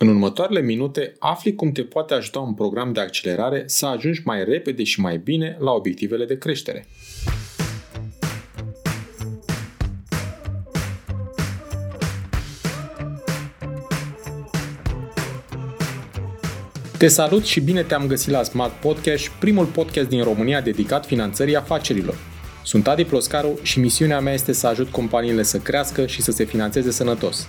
În următoarele minute afli cum te poate ajuta un program de accelerare să ajungi mai repede și mai bine la obiectivele de creștere. Te salut și bine te-am găsit la Smart Podcast, primul podcast din România dedicat finanțării afacerilor. Sunt Adi Ploscaru și misiunea mea este să ajut companiile să crească și să se finanțeze sănătos.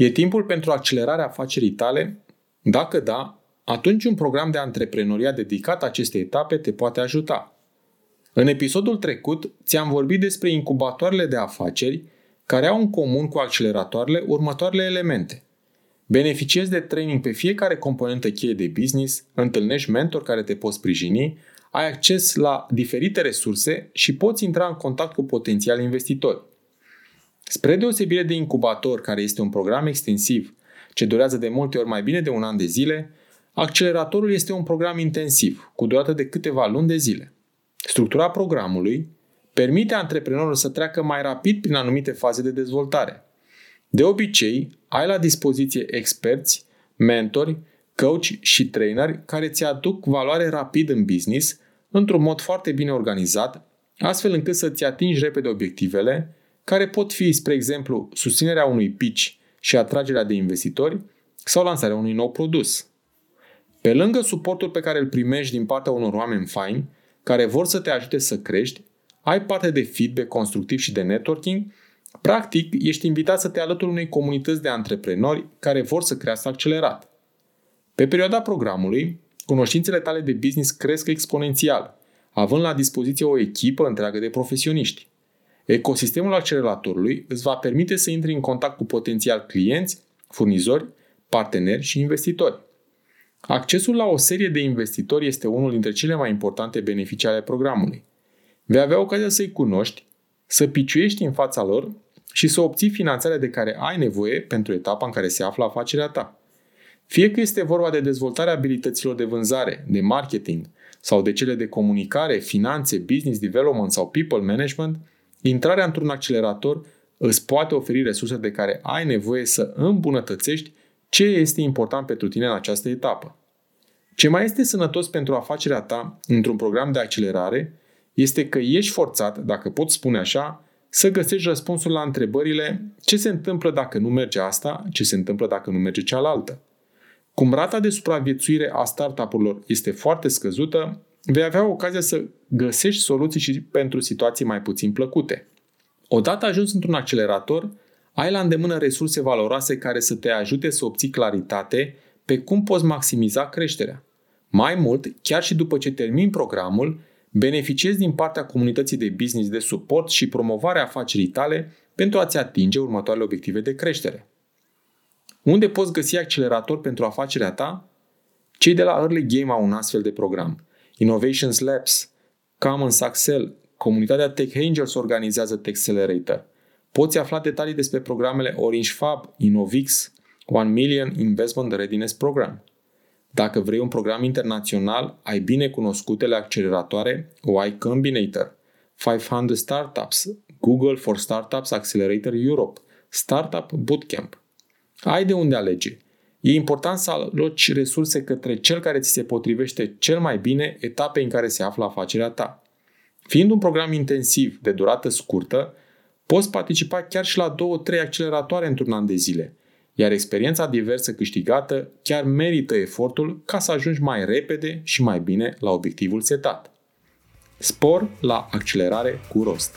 E timpul pentru accelerarea afacerii tale? Dacă da, atunci un program de antreprenoria dedicat acestei etape te poate ajuta. În episodul trecut ți-am vorbit despre incubatoarele de afaceri care au în comun cu acceleratoarele următoarele elemente. Beneficiezi de training pe fiecare componentă cheie de business, întâlnești mentori care te pot sprijini, ai acces la diferite resurse și poți intra în contact cu potențiali investitori. Spre deosebire de incubator, care este un program extensiv ce durează de multe ori mai bine de un an de zile, acceleratorul este un program intensiv, cu durată de câteva luni de zile. Structura programului permite antreprenorul să treacă mai rapid prin anumite faze de dezvoltare. De obicei, ai la dispoziție experți, mentori, coach și traineri care ți aduc valoare rapid în business, într-un mod foarte bine organizat, astfel încât să-ți atingi repede obiectivele care pot fi, spre exemplu, susținerea unui pitch și atragerea de investitori sau lansarea unui nou produs. Pe lângă suportul pe care îl primești din partea unor oameni faini, care vor să te ajute să crești, ai parte de feedback constructiv și de networking, practic ești invitat să te alături unei comunități de antreprenori care vor să crească accelerat. Pe perioada programului, cunoștințele tale de business cresc exponențial, având la dispoziție o echipă întreagă de profesioniști. Ecosistemul acceleratorului îți va permite să intri în contact cu potențial clienți, furnizori, parteneri și investitori. Accesul la o serie de investitori este unul dintre cele mai importante beneficii ale programului. Vei avea ocazia să-i cunoști, să piciuiești în fața lor și să obții finanțarea de care ai nevoie pentru etapa în care se află afacerea ta. Fie că este vorba de dezvoltarea abilităților de vânzare, de marketing sau de cele de comunicare, finanțe, business development sau people management – Intrarea într-un accelerator îți poate oferi resurse de care ai nevoie să îmbunătățești ce este important pentru tine în această etapă. Ce mai este sănătos pentru afacerea ta într-un program de accelerare este că ești forțat, dacă pot spune așa, să găsești răspunsul la întrebările ce se întâmplă dacă nu merge asta, ce se întâmplă dacă nu merge cealaltă. Cum rata de supraviețuire a startup-urilor este foarte scăzută, vei avea ocazia să găsești soluții și pentru situații mai puțin plăcute. Odată ajuns într-un accelerator, ai la îndemână resurse valoroase care să te ajute să obții claritate pe cum poți maximiza creșterea. Mai mult, chiar și după ce termin programul, beneficiezi din partea comunității de business de suport și promovarea afacerii tale pentru a-ți atinge următoarele obiective de creștere. Unde poți găsi accelerator pentru afacerea ta? Cei de la Early Game au un astfel de program – Innovations Labs, Commons Axel, comunitatea Tech Angels organizează Techcelerator. Poți afla detalii despre programele Orange Fab, Innovix, 1 Million Investment Readiness Program. Dacă vrei un program internațional, ai bine cunoscutele acceleratoare Y Combinator, 500 Startups, Google for Startups Accelerator Europe, Startup Bootcamp. Ai de unde alege – E important să aloci resurse către cel care ți se potrivește cel mai bine etapei în care se află afacerea ta. Fiind un program intensiv de durată scurtă, poți participa chiar și la 2-3 acceleratoare într-un an de zile, iar experiența diversă câștigată chiar merită efortul ca să ajungi mai repede și mai bine la obiectivul setat. Spor la accelerare cu rost.